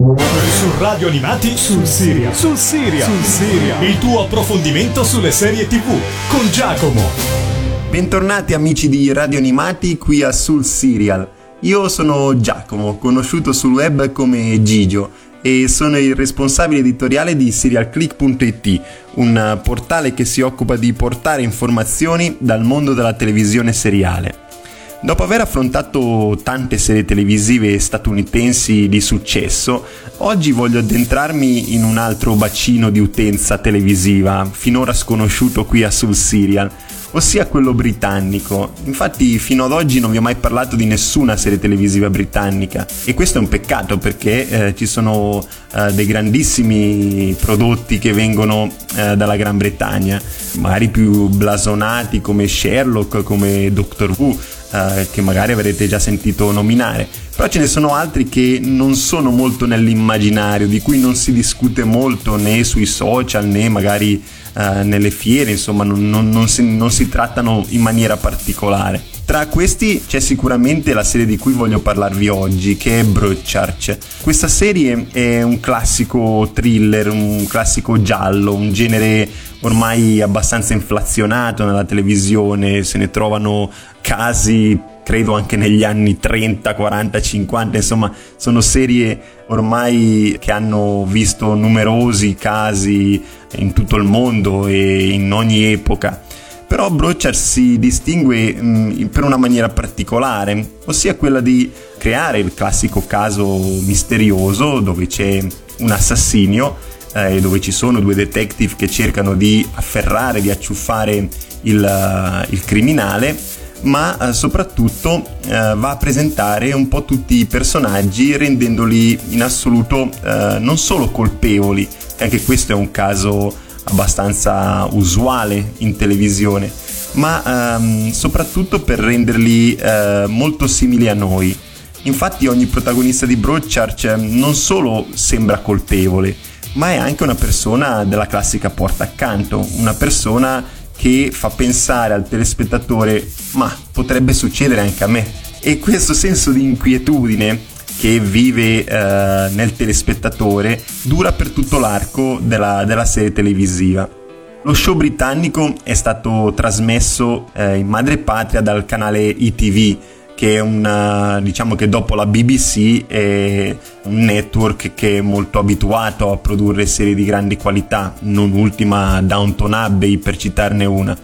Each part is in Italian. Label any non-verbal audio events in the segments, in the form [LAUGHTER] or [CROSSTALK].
Su Radio Animati sul Siria. Sul Siria. Sul Siria. Il tuo approfondimento sulle serie TV con Giacomo. Bentornati amici di Radio Animati qui a Sul Serial. Io sono Giacomo, conosciuto sul web come Gigio e sono il responsabile editoriale di serialclick.it, un portale che si occupa di portare informazioni dal mondo della televisione seriale. Dopo aver affrontato tante serie televisive statunitensi di successo, oggi voglio addentrarmi in un altro bacino di utenza televisiva, finora sconosciuto qui a Sul Serial, ossia quello britannico. Infatti fino ad oggi non vi ho mai parlato di nessuna serie televisiva britannica e questo è un peccato perché eh, ci sono eh, dei grandissimi prodotti che vengono eh, dalla Gran Bretagna, magari più blasonati come Sherlock, come Doctor Who eh, che magari avrete già sentito nominare, però ce ne sono altri che non sono molto nell'immaginario, di cui non si discute molto né sui social né magari eh, nelle fiere, insomma non, non, non, si, non si trattano in maniera particolare. Tra questi c'è sicuramente la serie di cui voglio parlarvi oggi, che è Broadchurch. Questa serie è un classico thriller, un classico giallo, un genere ormai abbastanza inflazionato nella televisione, se ne trovano casi credo anche negli anni 30, 40, 50, insomma sono serie ormai che hanno visto numerosi casi in tutto il mondo e in ogni epoca però Brocher si distingue mh, mm, per una maniera particolare, ossia quella di creare il classico caso misterioso dove c'è un assassinio eh, dove ci sono due detective che cercano di afferrare, di acciuffare il, uh, il criminale, ma uh, soprattutto uh, va a presentare un po' tutti i personaggi rendendoli in assoluto non solo colpevoli, anche questo è un caso abbastanza usuale in televisione, ma ehm, soprattutto per renderli eh, molto simili a noi. Infatti ogni protagonista di Broadchurch non solo sembra colpevole, ma è anche una persona della classica porta accanto, una persona che fa pensare al telespettatore ma potrebbe succedere anche a me. E questo senso di inquietudine che vive eh, nel telespettatore dura per tutto l'arco della, della, serie televisiva. Lo show britannico è stato trasmesso eh, in madrepatria dal canale ITV, che è un diciamo che dopo la BBC è un network che è molto abituato a produrre serie di grande qualità, non ultima Downton Abbey per citarne una.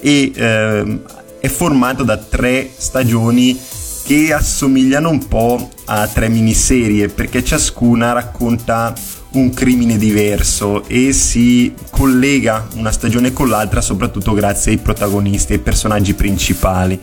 E eh, è formato da tre stagioni che assomigliano un po' a tre miniserie perché ciascuna racconta un crimine diverso e si collega una stagione con l'altra soprattutto grazie ai protagonisti, ai personaggi principali.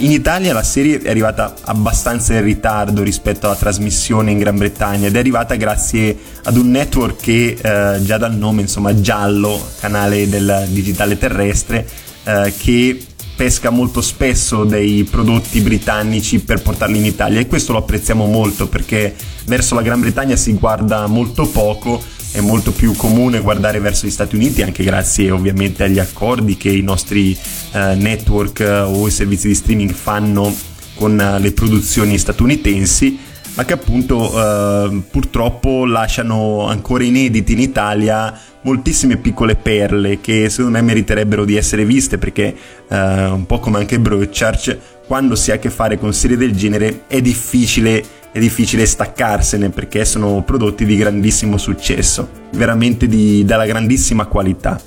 In Italia la serie è arrivata abbastanza in ritardo rispetto alla trasmissione in Gran Bretagna ed è arrivata grazie ad un network che eh, già dal nome, insomma, Giallo, canale del digitale terrestre, eh, che pesca molto spesso dei prodotti britannici per portarli in Italia e questo lo apprezziamo molto perché verso la Gran Bretagna si guarda molto poco è molto più comune guardare verso gli Stati Uniti anche grazie ovviamente agli accordi che i nostri eh, network eh, o i servizi di streaming fanno con eh, le produzioni statunitensi ma che appunto eh, purtroppo lasciano ancora inediti in Italia moltissime piccole perle che secondo me meriterebbero di essere viste perché eh, un po' come anche Broadchurch quando si ha a che fare con serie del genere è difficile, è difficile staccarsene perché sono prodotti di grandissimo successo veramente di, dalla grandissima qualità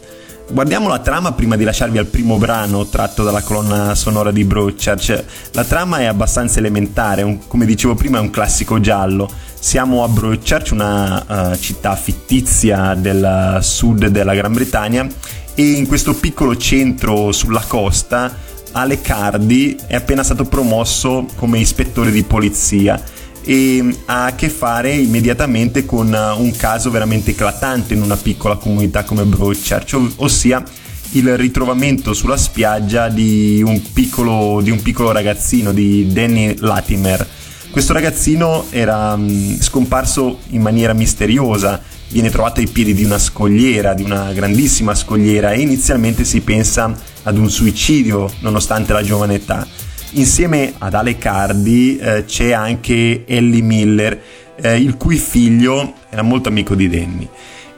Guardiamo la trama prima di lasciarvi al primo brano tratto dalla colonna sonora di Broadchurch. La trama è abbastanza elementare, un, come dicevo prima è un classico giallo. Siamo a Broadchurch, una uh, città fittizia del sud della Gran Bretagna e in questo piccolo centro sulla costa Ale Cardi è appena stato promosso come ispettore di polizia e ha a che fare immediatamente con un caso veramente eclatante in una piccola comunità come Broadchurch, ossia il ritrovamento sulla spiaggia di un piccolo, di un piccolo ragazzino, di Danny Latimer. Questo ragazzino era mm, scomparso in maniera misteriosa, viene trovato ai piedi di una scogliera, di una grandissima scogliera e inizialmente si pensa ad un suicidio nonostante la giovane età Insieme ad Ale Cardi eh, c'è anche Ellie Miller, eh, il cui figlio era molto amico di Danny.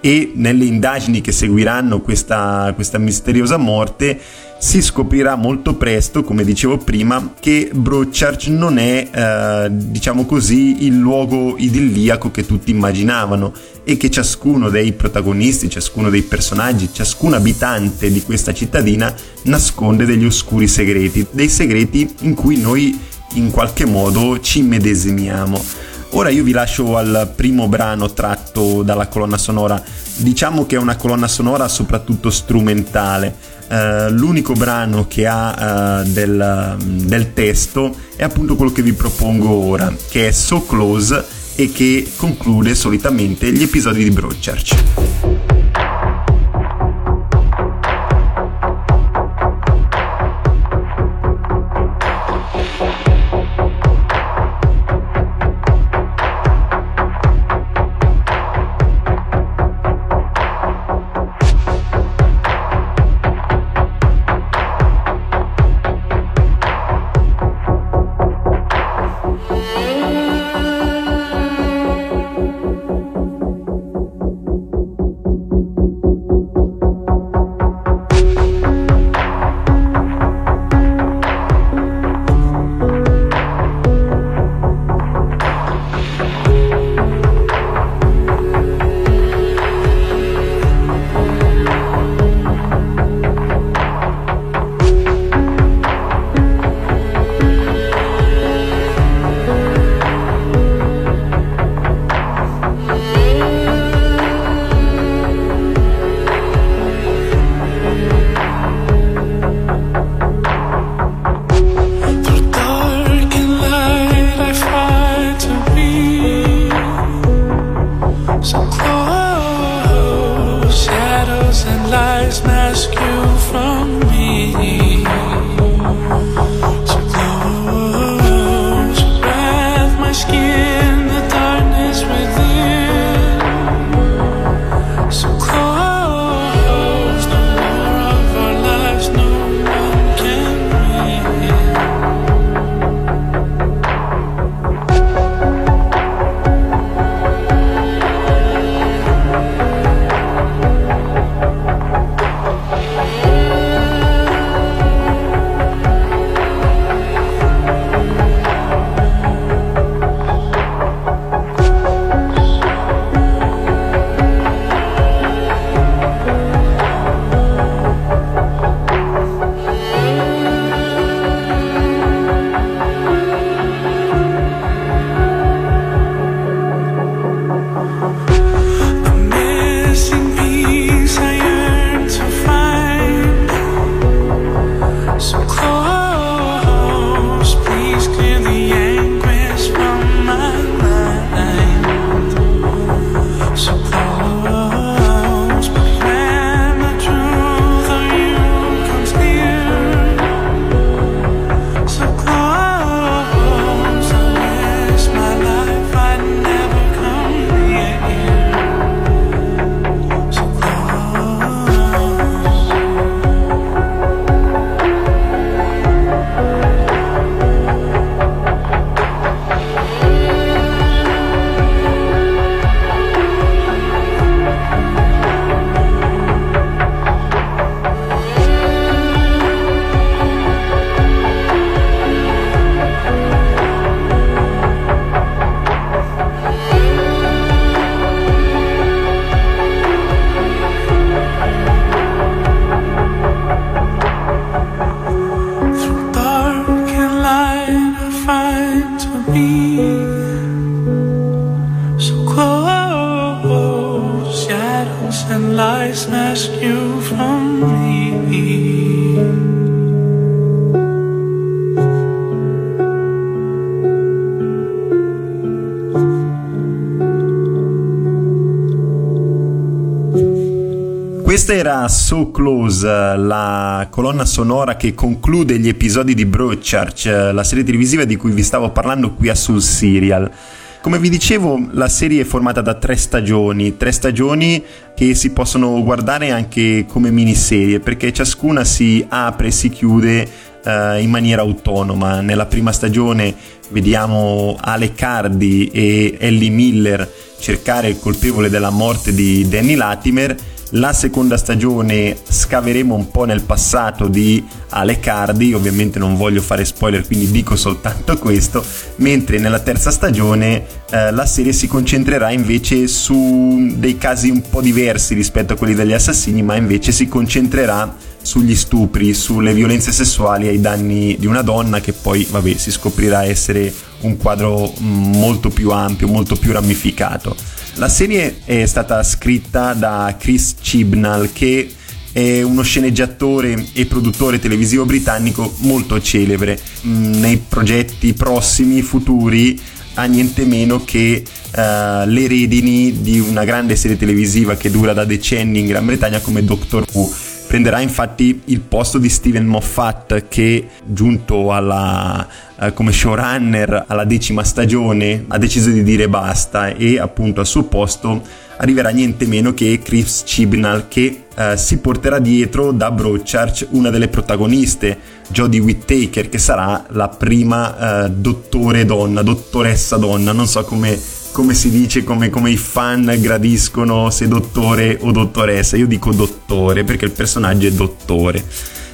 E nelle indagini che seguiranno questa, questa misteriosa morte si scoprirà molto presto, come dicevo prima, che Broadchurch non è, eh, diciamo così, il luogo idilliaco che tutti immaginavano e che ciascuno dei protagonisti, ciascuno dei personaggi, ciascun abitante di questa cittadina nasconde degli oscuri segreti, dei segreti in cui noi in qualche modo ci immedesimiamo. Ora io vi lascio al primo brano tratto dalla colonna sonora. Diciamo che è una colonna sonora soprattutto strumentale. Uh, l'unico brano che ha uh, del, del, testo è appunto quello che vi propongo ora, che è So Close e che conclude solitamente gli episodi di Broadchurch. Questa era So Close, la colonna sonora che conclude gli episodi di Broadchurch, la serie televisiva di cui vi stavo parlando qui a Sul Serial. Come vi dicevo, la serie è formata da tre stagioni, tre stagioni che si possono guardare anche come miniserie, perché ciascuna si apre e si chiude uh, in maniera autonoma. Nella prima stagione vediamo Ale Cardi e Ellie Miller cercare il colpevole della morte di Danny Latimer la seconda stagione scaveremo un po' nel passato di Alecardi, ovviamente non voglio fare spoiler quindi dico soltanto [LAUGHS] questo, mentre nella terza stagione eh, la serie si concentrerà invece su dei casi un po' diversi rispetto a quelli degli assassini, ma invece si concentrerà sugli stupri, sulle violenze sessuali ai danni di una donna che poi vabbè si scoprirà essere un quadro mm, molto più ampio, molto più ramificato. La serie è stata scritta da Chris Chibnall che è uno sceneggiatore e produttore televisivo britannico molto celebre. Mm, nei progetti prossimi, futuri, ha niente meno che uh, le redini di una grande serie televisiva che dura da decenni in Gran Bretagna come Doctor Who Prenderà infatti il posto di Steven Moffat che giunto alla, eh, come showrunner alla decima stagione ha deciso di dire basta e appunto al suo posto arriverà niente meno che Chris Chibnall che eh, si porterà dietro da Broadchurch una delle protagoniste, Jodie Whittaker, che sarà la prima eh, dottore donna, dottoressa donna, non so come come si dice, come, come, i fan gradiscono se dottore o dottoressa. Io dico dottore perché il personaggio è dottore.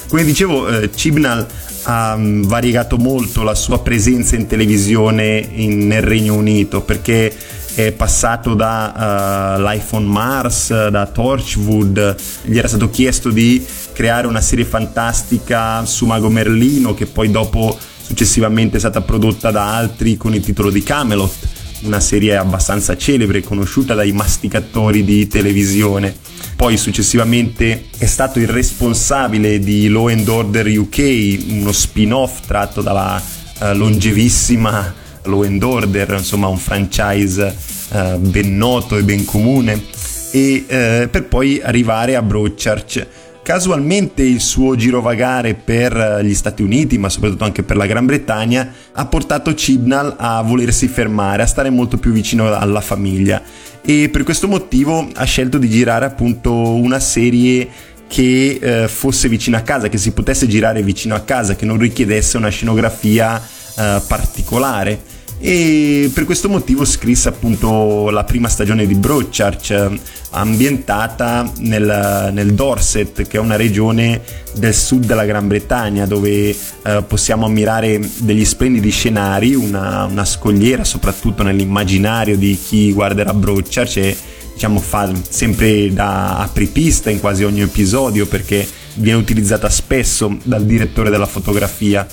Come dicevo, eh, Chibnall ha um, variegato molto la sua presenza in televisione in, nel Regno Unito perché è passato da uh, Life on Mars, da Torchwood, gli era stato chiesto di creare una serie fantastica su Mago Merlino che poi dopo successivamente è stata prodotta da altri con il titolo di Camelot una serie abbastanza celebre e conosciuta dai masticatori di televisione. Poi successivamente è stato il responsabile di Law and Order UK, uno spin-off tratto dalla uh, longevissima Law and Order, insomma un franchise uh, ben noto e ben comune, e uh, per poi arrivare a Broadchurch Casualmente il suo girovagare per eh, gli Stati Uniti, ma soprattutto anche per la Gran Bretagna, ha portato Chibnall a volersi fermare, a stare molto più vicino alla famiglia. E per questo motivo ha scelto di girare appunto una serie che eh, fosse vicino a casa, che si potesse girare vicino a casa, che non richiedesse una scenografia eh, particolare e per questo motivo scrisse appunto la prima stagione di Broadchurch ambientata nel, nel, Dorset che è una regione del sud della Gran Bretagna dove eh, possiamo ammirare degli splendidi scenari una, una, scogliera soprattutto nell'immaginario di chi guarderà Broadchurch e diciamo fa sempre da apripista in quasi ogni episodio perché viene utilizzata spesso dal direttore della fotografia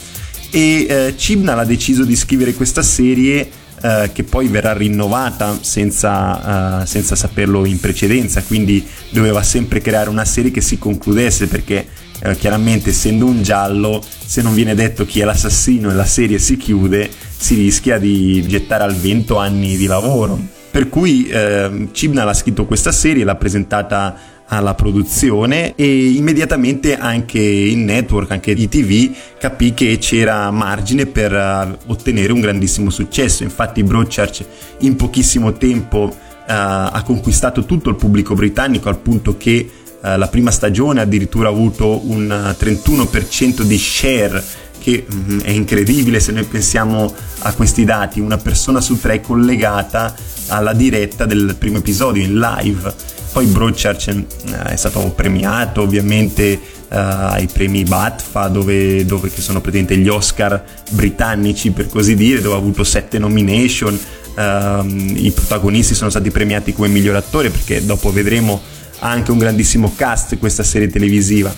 e eh, Cibnall ha deciso di scrivere questa serie eh, che poi verrà rinnovata senza, uh, senza, saperlo in precedenza, quindi doveva sempre creare una serie che si concludesse perché uh, chiaramente essendo un giallo, se non viene detto chi è l'assassino e la serie si chiude, si rischia di gettare al vento anni di lavoro. Per cui uh, Cibnall ha scritto questa serie, l'ha presentata alla produzione e immediatamente anche il network, anche ITV capì che c'era margine per uh, ottenere un grandissimo successo. Infatti Broadchurch in pochissimo tempo uh, ha conquistato tutto il pubblico britannico al punto che uh, la prima stagione addirittura ha avuto un 31% di share che mm, è incredibile se noi pensiamo a questi dati, una persona su tre collegata alla diretta del primo episodio in live poi Broadchurch eh, è stato premiato ovviamente uh, ai premi BATFA dove, dove sono presenti gli Oscar britannici per così dire, dove ha avuto sette nomination. Uh, I protagonisti sono stati premiati come miglior attore perché dopo vedremo anche un grandissimo cast questa serie televisiva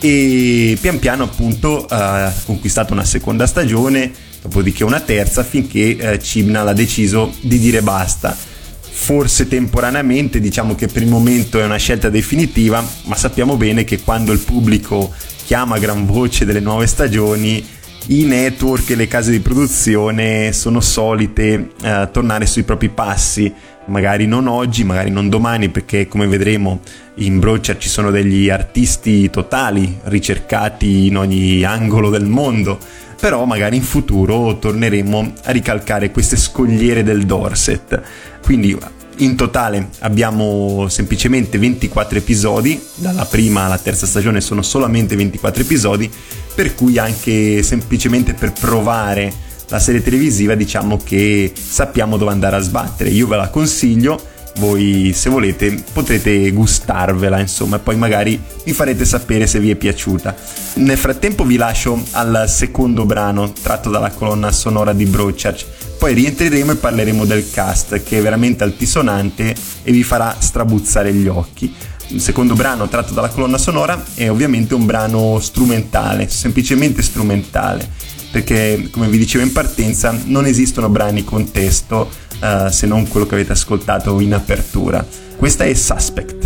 e pian piano appunto ha conquistato una seconda stagione dopodiché una terza finché eh, Cibnall ha deciso di dire basta. Forse temporaneamente, diciamo che per il momento è una scelta definitiva, ma sappiamo bene che quando il pubblico chiama a gran voce delle nuove stagioni, i network e le case di produzione sono solite eh, tornare sui propri passi, magari non oggi, magari non domani, perché come vedremo in Brocher ci sono degli artisti totali ricercati in ogni angolo del mondo, però magari in futuro torneremo a ricalcare queste scogliere del Dorset. Quindi in totale abbiamo semplicemente 24 episodi, dalla prima alla terza stagione sono solamente 24 episodi, per cui anche semplicemente per provare la serie televisiva diciamo che sappiamo dove andare a sbattere. Io ve la consiglio, voi se volete potrete gustarvela insomma e poi magari mi farete sapere se vi è piaciuta. Nel frattempo vi lascio al secondo brano tratto dalla colonna sonora di Broadchurch, poi rientreremo e parleremo del cast che è veramente altisonante e vi farà strabuzzare gli occhi. Il secondo brano tratto dalla colonna sonora è ovviamente un brano strumentale, semplicemente strumentale, perché come vi dicevo in partenza non esistono brani con testo uh, se non quello che avete ascoltato in apertura. Questa è Suspect.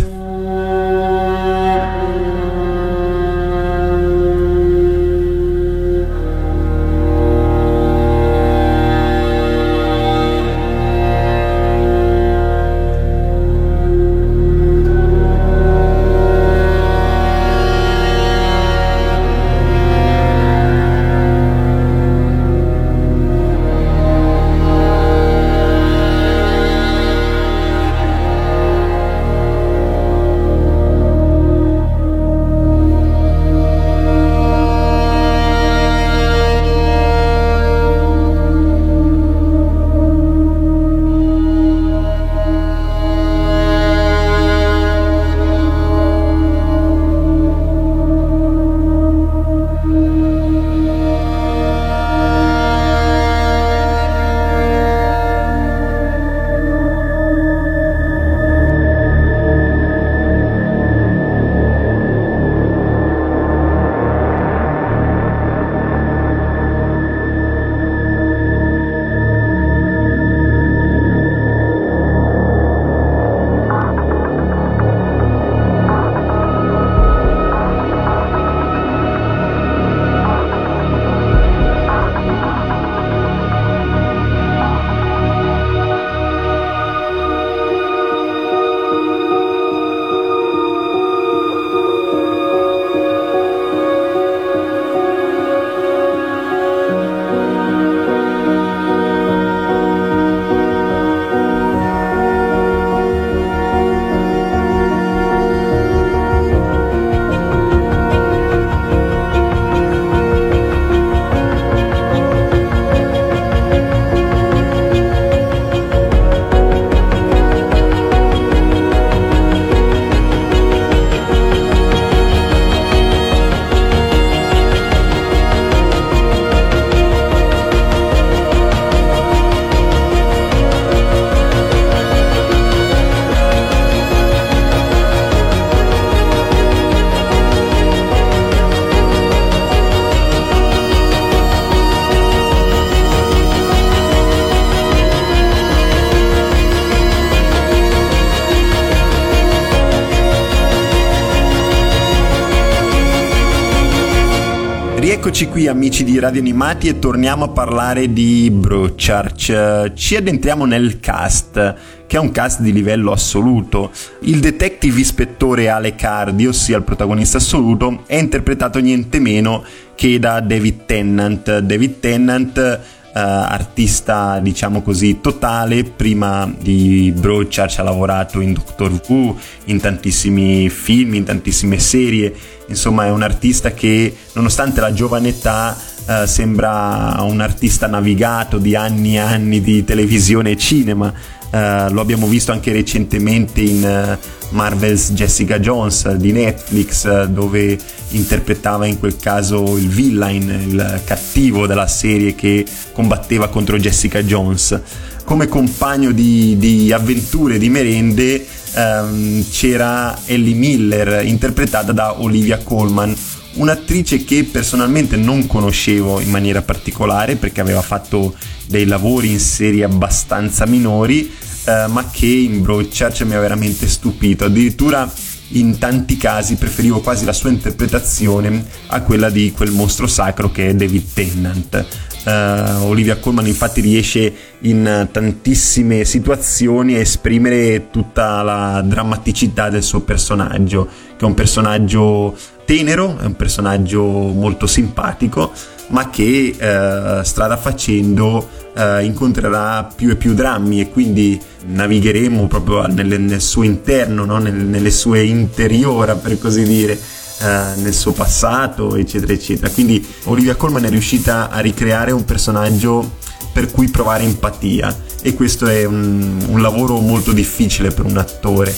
Eccoci qui amici di Radio Animati e torniamo a parlare di Broadchurch. Ci addentriamo nel cast, che è un cast di livello assoluto. Il detective ispettore Ale Cardi, ossia il protagonista assoluto, è interpretato niente meno che da David Tennant. David Tennant Uh, artista diciamo così totale. Prima di Broadchurch ha lavorato in Doctor Who in tantissimi film in tantissime serie. Insomma è un artista che nonostante la giovane età uh, sembra un artista navigato di anni e anni di televisione e cinema. Uh, lo abbiamo visto anche recentemente in uh, Marvel's Jessica Jones di Netflix, uh, dove interpretava in quel caso il villain, il cattivo della serie che combatteva contro Jessica Jones. Come compagno di, di avventure, di merende, um, c'era Ellie Miller, interpretata da Olivia Colman, un'attrice che personalmente non conoscevo in maniera particolare perché aveva fatto dei lavori in serie abbastanza minori, eh, ma che in Broadchurch mi ha veramente stupito. Addirittura in tanti casi preferivo quasi la sua interpretazione a quella di quel mostro sacro che è David Tennant. Uh, Olivia Colman infatti riesce in tantissime situazioni a esprimere tutta la drammaticità del suo personaggio, che è un personaggio tenero, è un personaggio molto simpatico, ma che uh, strada facendo uh, incontrerà più e più drammi e quindi navigheremo proprio nel, nel suo interno, no? nel, nelle sue interiora per così dire eh, nel suo passato, eccetera, eccetera. Quindi Olivia Colman è riuscita a ricreare un personaggio per cui provare empatia e questo è un, un lavoro molto difficile per un attore.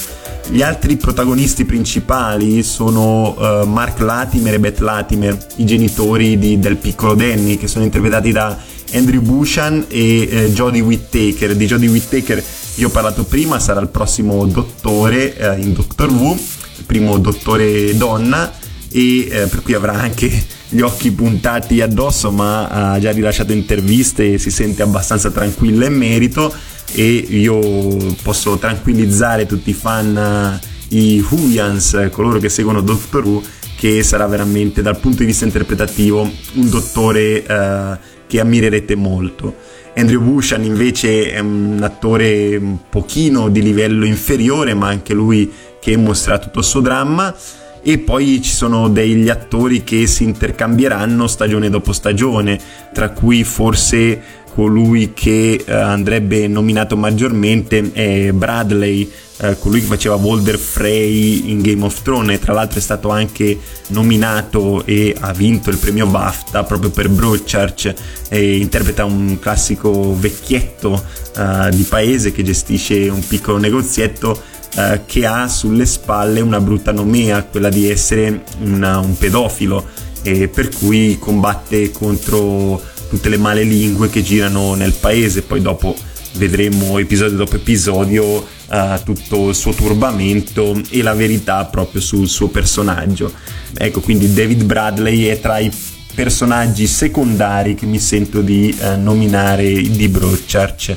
Gli altri protagonisti principali sono uh, Mark Latimer e Beth Latimer, i genitori di, del piccolo Danny, che sono interpretati da Andrew Bushan e eh, Jodie Whittaker. Di Jodie Whittaker io ho parlato prima, sarà il prossimo dottore eh, in Doctor Who, il primo dottore donna e eh, per cui avrà anche gli occhi puntati addosso ma ha già rilasciato interviste e si sente abbastanza tranquilla in merito e io posso tranquillizzare tutti i fan, i Huyans, coloro che seguono Doctor Who, che sarà veramente dal punto di vista interpretativo un dottore eh, che ammirerete molto. Andrew Bushan invece è un attore un pochino di livello inferiore, ma anche lui che mostra tutto il suo dramma. E poi ci sono degli attori che si intercambieranno stagione dopo stagione, tra cui forse colui che eh, andrebbe nominato maggiormente è Bradley, eh, colui che faceva Walder Frey in Game of Thrones. Tra l'altro è stato anche nominato e ha vinto il premio BAFTA proprio per Broadchurch e interpreta un classico vecchietto eh, di paese che gestisce un piccolo negozietto eh, che ha sulle spalle una brutta nomea, quella di essere una, un pedofilo e per cui combatte contro tutte le male lingue che girano nel paese, poi dopo vedremo episodio dopo episodio uh, tutto il suo turbamento e la verità proprio sul suo personaggio. Ecco, quindi David Bradley è tra i personaggi secondari che mi sento di uh, nominare di Broadchurch.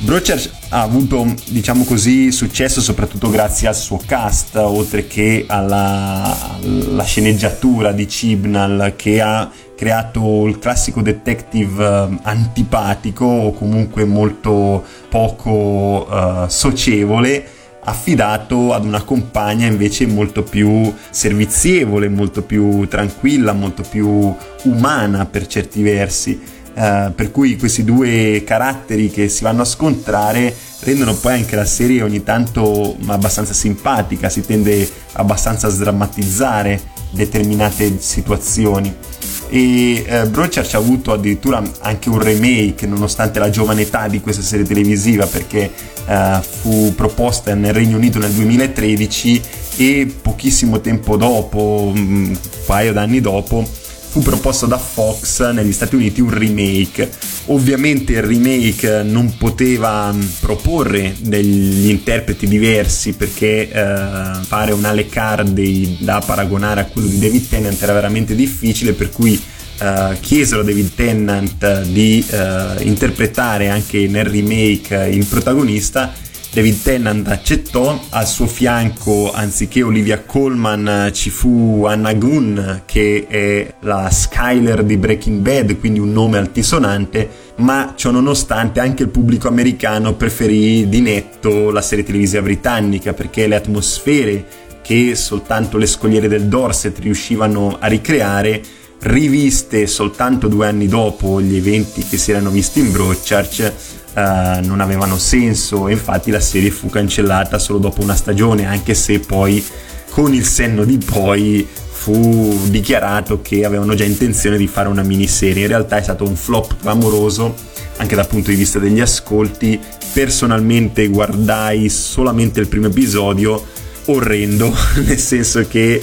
Broadchurch ha avuto, diciamo così, successo soprattutto grazie al suo cast, oltre che alla, alla sceneggiatura di Chibnall che ha creato il classico detective uh, antipatico o comunque molto poco uh, socievole affidato ad una compagna invece molto più servizievole, molto più tranquilla, molto più umana per certi versi. Uh, per cui questi due caratteri che si vanno a scontrare rendono poi anche la serie ogni tanto abbastanza simpatica, si tende abbastanza a sdrammatizzare determinate situazioni. E eh, Broadchurch ha avuto addirittura anche un remake nonostante la giovane età di questa serie televisiva perché eh, fu proposta nel Regno Unito nel 2013 e pochissimo tempo dopo, un paio d'anni dopo, fu proposto da Fox negli Stati Uniti un remake. Ovviamente il remake non poteva mm, proporre degli interpreti diversi perché eh, fare un Ale Cardi da paragonare a quello di David Tennant era veramente difficile per cui eh, chiesero a David Tennant di eh, interpretare anche nel remake il protagonista David Tennant accettò, al suo fianco anziché Olivia Colman ci fu Anna Gunn che è la Skyler di Breaking Bad, quindi un nome altisonante, ma ciò nonostante anche il pubblico americano preferì di netto la serie televisiva britannica perché le atmosfere che soltanto le scogliere del Dorset riuscivano a ricreare riviste soltanto due anni dopo gli eventi che si erano visti in Broadchurch uh, non avevano senso. Infatti la serie fu cancellata solo dopo una stagione anche se poi con il senno di poi fu dichiarato che avevano già intenzione di fare una miniserie. In realtà è stato un flop clamoroso anche dal punto di vista degli ascolti. Personalmente guardai solamente il primo episodio orrendo, [LAUGHS] nel senso che eh,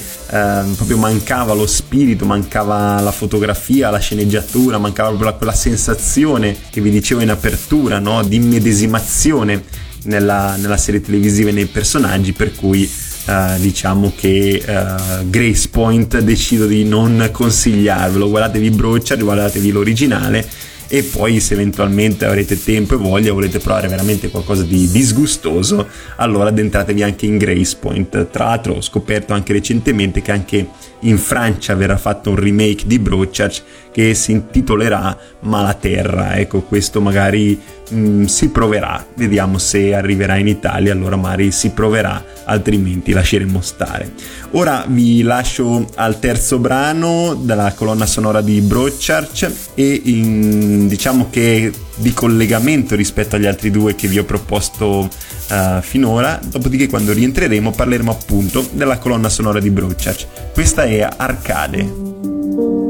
proprio mancava lo spirito, mancava la fotografia, la sceneggiatura, mancava proprio quella sensazione che vi dicevo in apertura, no? di immedesimazione nella, nella, serie televisiva e nei personaggi, per cui eh, diciamo che eh, Grace Point decido di non consigliarvelo, guardatevi Brochard, guardatevi l'originale e poi se eventualmente avrete tempo e voglia volete provare veramente qualcosa di disgustoso allora addentratevi anche in Grace Point. Tra l'altro ho scoperto anche recentemente che anche in Francia verrà fatto un remake di Broadchurch che si intitolerà Malaterra. Ecco, questo magari mh, mm, si proverà, vediamo se arriverà in Italia, allora magari si proverà, altrimenti lasceremo stare. Ora vi lascio al terzo brano della colonna sonora di Broadchurch e in, diciamo che di collegamento rispetto agli altri due che vi ho proposto uh, finora, dopodiché quando rientreremo parleremo appunto della colonna sonora di Broadchurch. Questa è Arcade.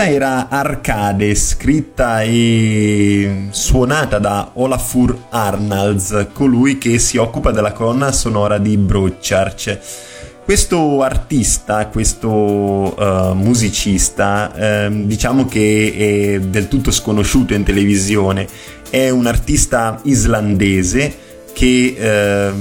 Questa era Arcade, scritta e suonata da Olafur Arnalds, colui che si occupa della colonna sonora di Broadchurch. Questo artista, questo uh, musicista, eh, diciamo che è del tutto sconosciuto in televisione, è un artista islandese che eh,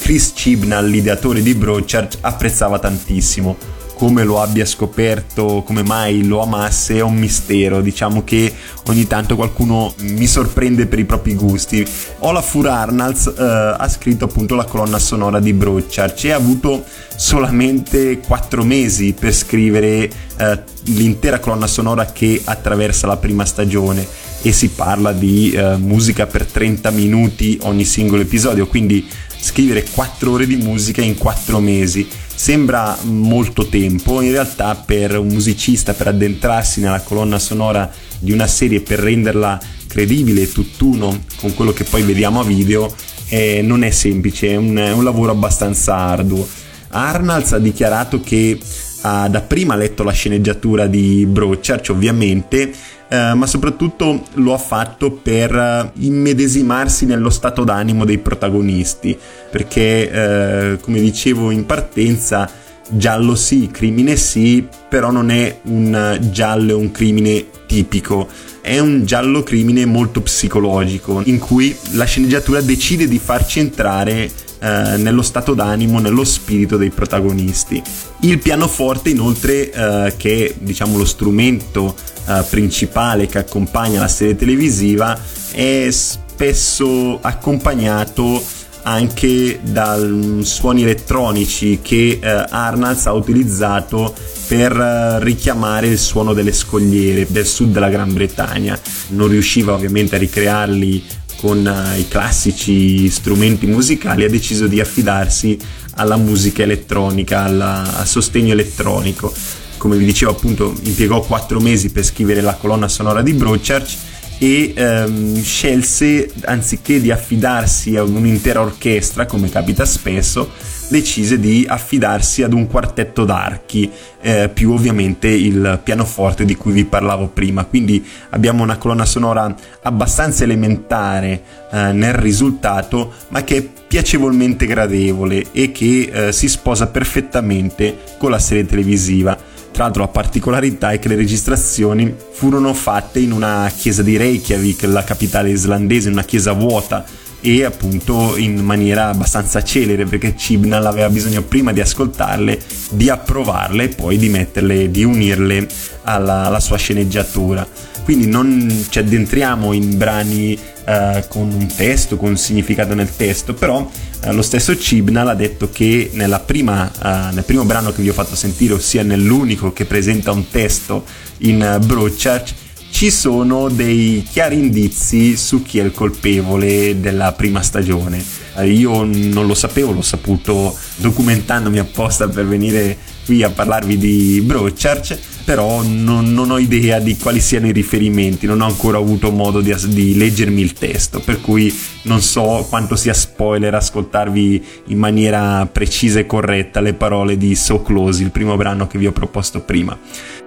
Chris Chibnall, l'ideatore di Broadchurch, apprezzava tantissimo come lo abbia scoperto, come mai lo amasse è un mistero. Diciamo che ogni tanto qualcuno mi sorprende per i propri gusti. Olafur Arnalds eh, ha scritto appunto la colonna sonora di Broadchurch e ha avuto solamente 4 mesi per scrivere eh, l'intera colonna sonora che attraversa la prima stagione e si parla di eh, musica per 30 minuti ogni singolo episodio, quindi scrivere 4 ore di musica in 4 mesi Sembra molto tempo, in realtà per un musicista, per addentrarsi nella colonna sonora di una serie, per renderla credibile tutt'uno con quello che poi vediamo a video, eh, non è semplice, è un, è un lavoro abbastanza arduo. Arnalds ha dichiarato che ha dapprima letto la sceneggiatura di Broadchurch ovviamente eh, ma soprattutto lo ha fatto per eh, immedesimarsi nello stato d'animo dei protagonisti, perché eh, come dicevo in partenza, giallo sì, crimine sì, però non è un giallo e un crimine tipico, è un giallo crimine molto psicologico, in cui la sceneggiatura decide di farci entrare eh, nello stato d'animo, nello spirito dei protagonisti. Il pianoforte inoltre, eh, che è diciamo lo strumento eh, principale che accompagna la serie televisiva, è spesso accompagnato anche dai suoni elettronici che eh, Arnalds ha utilizzato per eh, richiamare il suono delle scogliere del sud della Gran Bretagna. Non riusciva ovviamente a ricrearli con uh, i classici strumenti musicali, ha deciso di affidarsi alla musica elettronica, alla, al sostegno elettronico. Come vi dicevo appunto impiegò quattro mesi per scrivere la colonna sonora di Broadchurch e ehm, scelse, anziché di affidarsi a un'intera orchestra, come capita spesso, decise di affidarsi ad un quartetto d'archi, eh, più ovviamente il pianoforte di cui vi parlavo prima. Quindi abbiamo una colonna sonora abbastanza elementare eh, nel risultato, ma che è piacevolmente gradevole e che eh, si sposa perfettamente con la serie televisiva. Tra l'altro la particolarità è che le registrazioni furono fatte in una chiesa di Reykjavik, la capitale islandese, in una chiesa vuota e appunto in maniera abbastanza celere perché Cibnal aveva bisogno prima di ascoltarle, di approvarle e poi di metterle, di unirle alla, alla sua sceneggiatura. Quindi non ci addentriamo in brani eh, con un testo, con un significato nel testo, però eh, lo stesso Cibnal ha detto che prima, eh, nel primo brano che vi ho fatto sentire, ossia nell'unico che presenta un testo in uh, Broadchurch, ci sono dei chiari indizi su chi è il colpevole della prima stagione. Eh, io non lo sapevo, l'ho saputo documentandomi apposta per venire qui a parlarvi di Broadchurch però non, non, ho idea di quali siano i riferimenti, non ho ancora avuto modo di, di, leggermi il testo, per cui non so quanto sia spoiler ascoltarvi in maniera precisa e corretta le parole di So Close, il primo brano che vi ho proposto prima.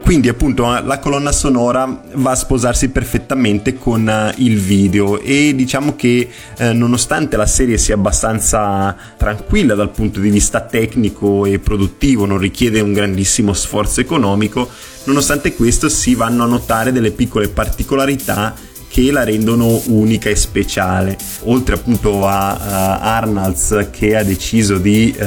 Quindi appunto la colonna sonora va a sposarsi perfettamente con eh, il video e diciamo che eh, nonostante la serie sia abbastanza tranquilla dal punto di vista tecnico e produttivo, non richiede un grandissimo sforzo economico, Nonostante questo si vanno a notare delle piccole particolarità che la rendono unica e speciale. Oltre appunto a, a Arnalds che ha deciso di uh,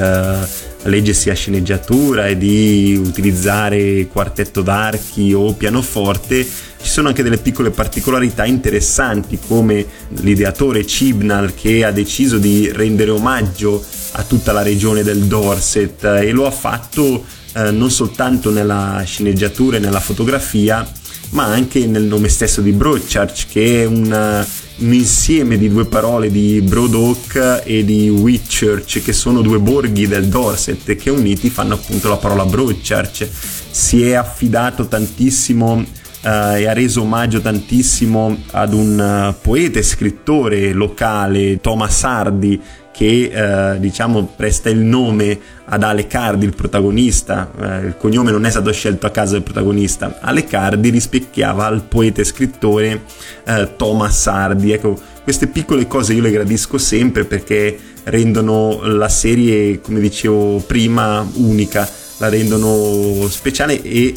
leggersi a sceneggiatura e di utilizzare quartetto d'archi o pianoforte, ci sono anche delle piccole particolarità interessanti come l'ideatore Cibnal che ha deciso di rendere omaggio a tutta la regione del Dorset e lo ha fatto eh, non soltanto nella sceneggiatura e nella fotografia, ma anche nel nome stesso di Broadchurch, che è un, un insieme di due parole di Brodock e di Whitchurch, che sono due borghi del Dorset che uniti fanno appunto la parola Broadchurch. Si è affidato tantissimo Uh, e ha reso omaggio tantissimo ad un uh, poeta e scrittore locale, Thomas Hardy, che eh, diciamo presta il nome ad Ale Cardi, il protagonista, eh, il cognome non è stato scelto a caso del protagonista, Ale Cardi rispecchiava al poeta e scrittore eh, Thomas Hardy, ecco queste piccole cose io le gradisco sempre perché rendono la serie, come dicevo prima, unica, la rendono speciale e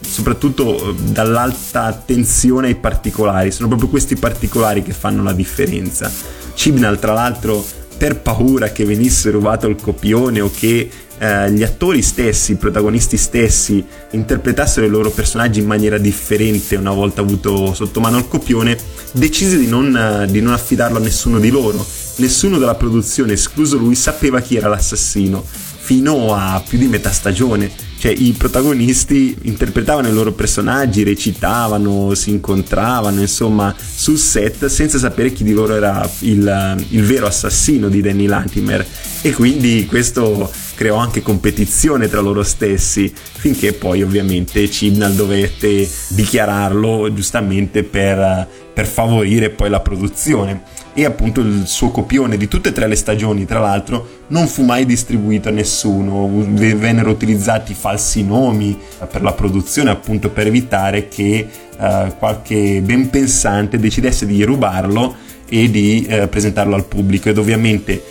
soprattutto eh, dall'alta attenzione ai particolari, sono proprio questi particolari che fanno la differenza. Cibnal tra l'altro per paura che venisse rubato il copione o che eh, gli attori stessi, i protagonisti stessi, interpretassero i loro personaggi in maniera differente una volta avuto sotto mano il copione, decise di non, eh, di non affidarlo a nessuno di loro. Nessuno della produzione, escluso lui, sapeva chi era l'assassino, fino a più di metà stagione. Cioè i protagonisti interpretavano i loro personaggi, recitavano, si incontravano, insomma, sul set senza sapere chi di loro era il, il vero assassino di Danny Latimer. E quindi questo creò anche competizione tra loro stessi finché poi ovviamente Cibnal dovette dichiararlo giustamente per, per favorire poi la produzione e appunto il suo copione di tutte e tre le stagioni tra l'altro non fu mai distribuito a nessuno. Vennero utilizzati falsi nomi per la produzione appunto per evitare che uh, qualche ben pensante decidesse di rubarlo e di uh, presentarlo al pubblico. Ed ovviamente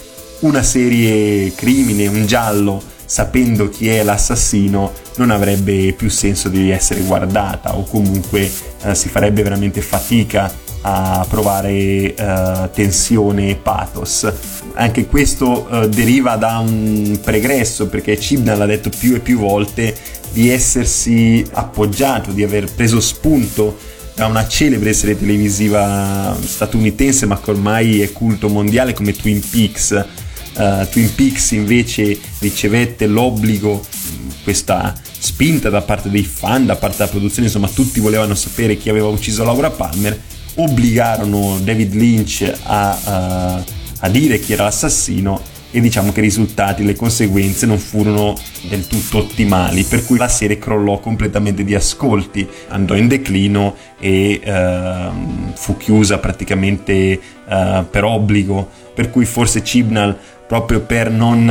una serie crimine un giallo sapendo chi è l'assassino non avrebbe più senso di essere guardata o comunque uh, si farebbe veramente fatica a provare uh, tensione e pathos. Anche questo uh, deriva da un pregresso perché Cibnal ha detto più e più volte di essersi appoggiato, di aver preso spunto da una celebre serie televisiva statunitense ma che ormai è culto mondiale come Twin Peaks. Uh, Twin Peaks invece ricevette l'obbligo, questa spinta da parte dei fan, da parte della produzione, insomma tutti volevano sapere chi aveva ucciso Laura Palmer, obbligarono David Lynch a, uh, a dire chi era l'assassino e diciamo che i risultati, le conseguenze non furono del tutto ottimali, per cui la serie crollò completamente di ascolti, andò in declino e uh, fu chiusa praticamente uh, per obbligo, per cui forse Cibnal proprio per non,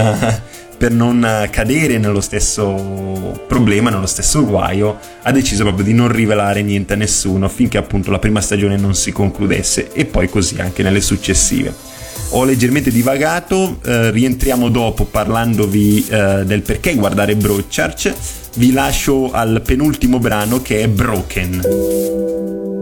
per non cadere nello stesso problema, nello stesso guaio, ha deciso proprio di non rivelare niente a nessuno finché appunto la prima stagione non si concludesse e poi così anche nelle successive ho leggermente divagato, eh, rientriamo dopo parlandovi eh, del perché guardare Broadchurch, vi lascio al penultimo brano che è Broken.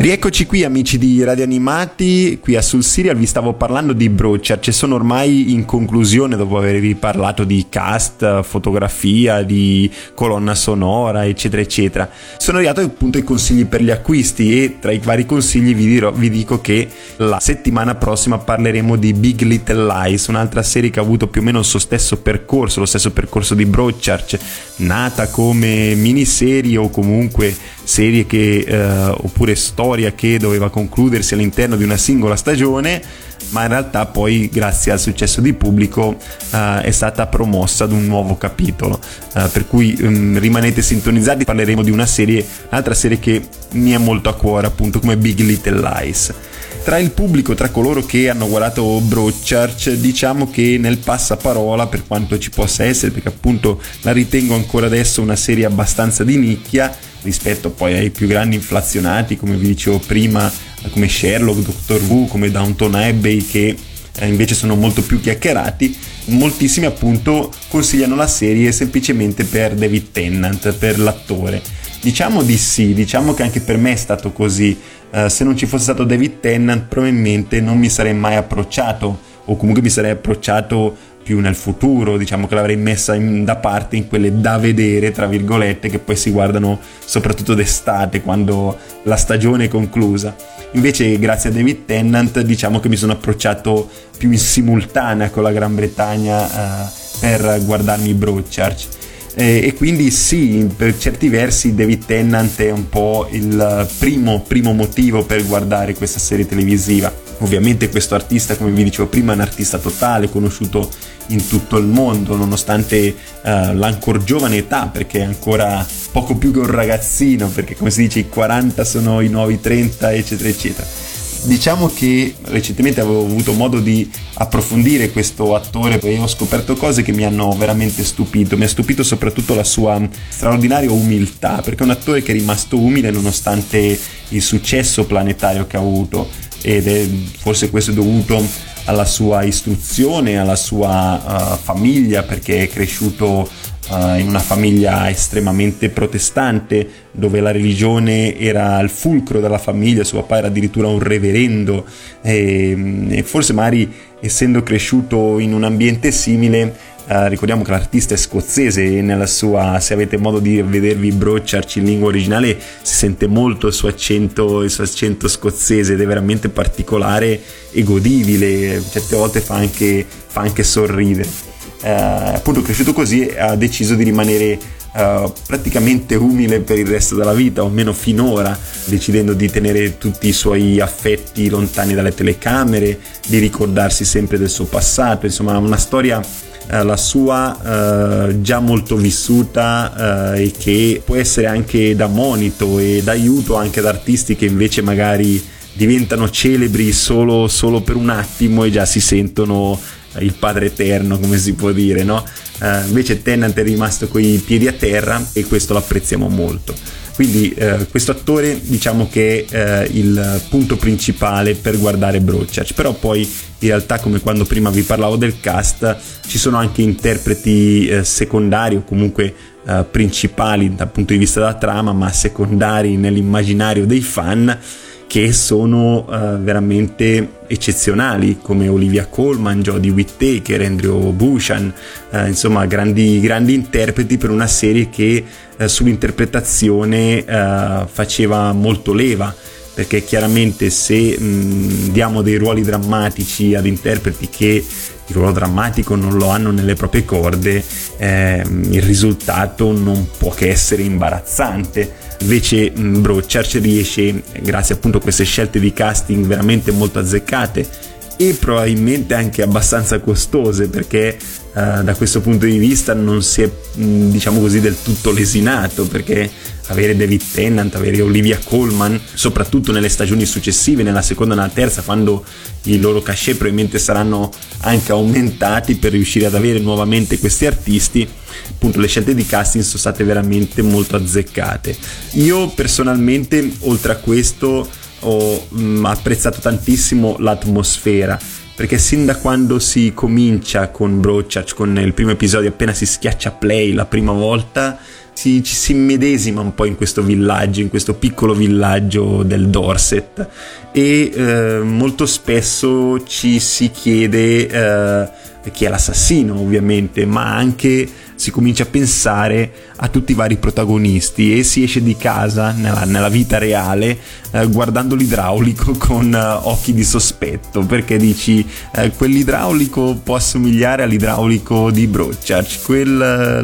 Rieccoci qui amici di Radio Animati, qui a Sul Serial vi stavo parlando di Broadchurch e sono ormai in conclusione dopo avervi parlato di cast, fotografia, di colonna sonora eccetera eccetera. Sono arrivato appunto ai consigli per gli acquisti e tra i vari consigli vi, dirò, vi dico che la settimana prossima parleremo di Big Little Lies, un'altra serie che ha avuto più o meno il suo stesso percorso, lo stesso percorso di Broadchurch, nata come miniserie o comunque serie che, eh, oppure storia che doveva concludersi all'interno di una singola stagione, ma in realtà poi grazie al successo di pubblico eh, è stata promossa ad un nuovo capitolo. Eh, per cui um, rimanete sintonizzati, parleremo di una serie, un'altra serie che mi è molto a cuore, appunto come Big Little Lies. Tra il pubblico, tra coloro che hanno guardato Broadchurch, diciamo che nel passaparola, per quanto ci possa essere, perché appunto la ritengo ancora adesso una serie abbastanza di nicchia, rispetto poi ai più grandi inflazionati, come vi dicevo prima, come Sherlock, Doctor Who, come Downton Abbey, che eh, invece sono molto più chiacchierati, moltissimi appunto consigliano la serie semplicemente per David Tennant, per l'attore. Diciamo di sì, diciamo che anche per me è stato così. Uh, se non ci fosse stato David Tennant probabilmente non mi sarei mai approcciato o comunque mi sarei approcciato più nel futuro, diciamo che l'avrei messa in, da parte in quelle da vedere, tra virgolette, che poi si guardano soprattutto d'estate, quando la stagione è conclusa. Invece, grazie a David Tennant, diciamo che mi sono approcciato più in simultanea con la Gran Bretagna eh, per guardarmi Broadchurch. Eh, e quindi sì, per certi versi David Tennant è un po' il primo, primo motivo per guardare questa serie televisiva. Ovviamente questo artista, come vi dicevo prima, è un artista totale, conosciuto in tutto il mondo, nonostante uh, l'ancor giovane età, perché è ancora poco più che un ragazzino, perché come si dice i 40 sono i nuovi 30, eccetera, eccetera. Diciamo che recentemente avevo avuto modo di approfondire questo attore e ho scoperto cose che mi hanno veramente stupito. Mi ha stupito soprattutto la sua straordinaria umiltà, perché è un attore che è rimasto umile nonostante il successo planetario che ha avuto ed è forse questo dovuto alla sua istruzione, alla sua uh, famiglia, perché è cresciuto uh, in una famiglia estremamente protestante, dove la religione era il fulcro della famiglia, suo papà era addirittura un reverendo e, e forse magari essendo cresciuto in un ambiente simile Uh, ricordiamo che l'artista è scozzese e nella sua, se avete modo di vedervi Broadchurch in lingua originale, si sente molto il suo accento, il suo accento scozzese ed è veramente particolare e godibile, certe volte fa anche, fa anche sorridere. Uh, appunto cresciuto così ha deciso di rimanere uh, praticamente umile per il resto della vita, o almeno finora, decidendo di tenere tutti i suoi affetti lontani dalle telecamere, di ricordarsi sempre del suo passato, insomma una storia eh, la sua eh, già molto vissuta eh, e che può essere anche da monito e d'aiuto anche ad artisti che invece magari diventano celebri solo, solo per un attimo e già si sentono il padre eterno come si può dire no? Uh, invece Tennant è rimasto coi piedi a terra e questo lo apprezziamo molto. Quindi uh, questo attore diciamo che è uh, il punto principale per guardare Broadchurch. Però poi in realtà come quando prima vi parlavo del cast ci sono anche interpreti eh, secondari o comunque eh, principali dal punto di vista della trama ma secondari nell'immaginario dei fan che sono uh, veramente eccezionali come Olivia Colman, Jodie Whittaker, Andrew Bushan, uh, insomma grandi, grandi, interpreti per una serie che uh, sull'interpretazione faceva molto leva perché chiaramente se mh, diamo dei ruoli drammatici ad interpreti che il ruolo drammatico non lo hanno nelle proprie corde, eh, il risultato non può che essere imbarazzante. Invece Broadchurch riesce, grazie appunto a queste scelte di casting veramente molto azzeccate e probabilmente anche abbastanza costose perché uh, da questo punto di vista non si è diciamo così del tutto lesinato perché avere David Tennant, avere Olivia Colman, soprattutto nelle stagioni successive, nella seconda e nella terza, quando i loro cachet probabilmente saranno anche aumentati per riuscire ad avere nuovamente questi artisti, appunto le scelte di casting sono state veramente molto azzeccate. Io personalmente, oltre a questo, ho mh, mm, apprezzato tantissimo l'atmosfera perché sin da quando si comincia con Broadchurch, con il primo episodio, appena si schiaccia play la prima volta, si, ci si immedesima un po' in questo villaggio, in questo piccolo villaggio del Dorset. E eh, molto spesso ci si chiede eh, chi è l'assassino ovviamente, ma anche si comincia a pensare a tutti i vari protagonisti e si esce di casa nella, nella vita reale eh, guardando l'idraulico [LAUGHS] con eh, occhi di sospetto perché dici eh, quell'idraulico può assomigliare all'idraulico di Brochurch, quel, eh,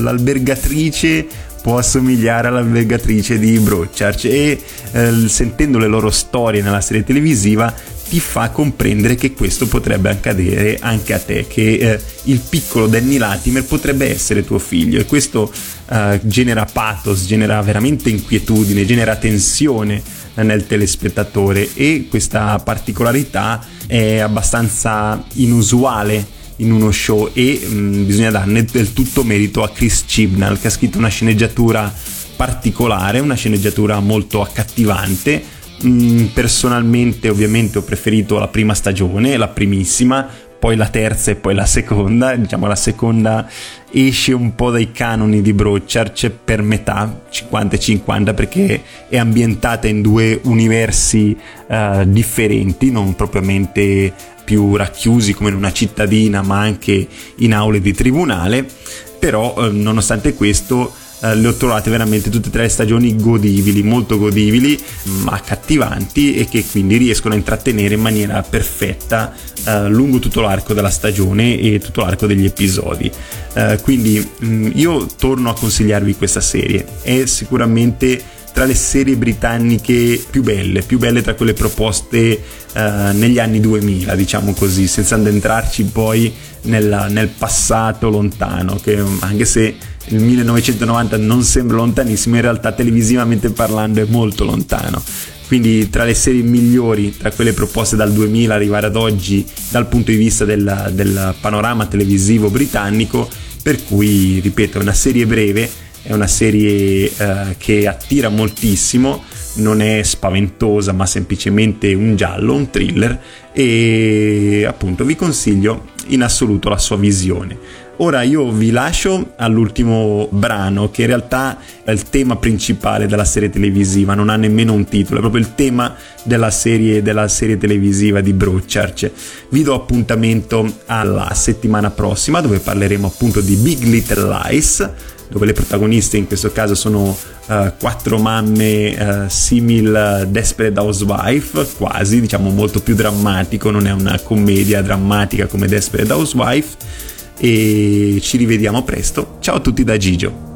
può assomigliare all'albergatrice di Brochurch e eh, sentendo le loro storie nella serie televisiva ti fa comprendere che questo potrebbe accadere anche a te, che eh, il piccolo Danny Latimer potrebbe essere tuo figlio. E questo eh, genera pathos, genera veramente inquietudine, genera tensione nel telespettatore e questa particolarità è abbastanza inusuale in uno show e mh, mm, bisogna darne del tutto merito a Chris Chibnall che ha scritto una sceneggiatura particolare, una sceneggiatura molto accattivante. Mm, personalmente ovviamente ho preferito la prima stagione, la primissima, poi la terza e poi la seconda, diciamo la seconda esce un po' dai canoni di Brochurch per metà 50 50 perché è ambientata in due universi uh, differenti, non propriamente più racchiusi come in una cittadina ma anche in aule di tribunale, però eh, nonostante questo eh, le ho trovate veramente tutte e tre le stagioni godibili, molto godibili, ma accattivanti e che quindi riescono a intrattenere in maniera perfetta eh, lungo tutto l'arco della stagione e tutto l'arco degli episodi. Eh, quindi mh, mm, io torno a consigliarvi questa serie, è sicuramente tra le serie britanniche più belle, più belle tra quelle proposte uh, negli anni 2000, diciamo così, senza addentrarci poi nella, nel passato lontano, che anche se il 1990 non sembra lontanissimo, in realtà televisivamente parlando è molto lontano. Quindi tra le serie migliori, tra quelle proposte dal 2000 arrivare ad oggi dal punto di vista del, del panorama televisivo britannico, per cui, ripeto, è una serie breve è una serie eh, che attira moltissimo, non è spaventosa ma semplicemente un giallo, un thriller e appunto vi consiglio in assoluto la sua visione. Ora io vi lascio all'ultimo brano che in realtà è il tema principale della serie televisiva, non ha nemmeno un titolo, è proprio il tema della serie, della serie televisiva di Broadchurch. Vi do appuntamento alla settimana prossima dove parleremo appunto di Big Little Lies dove le protagoniste in questo caso sono uh, quattro mamme uh, simil Desperate Housewife, quasi, diciamo molto più drammatico, non è una commedia drammatica come Desperate Housewife e ci rivediamo presto. Ciao a tutti da Gigio.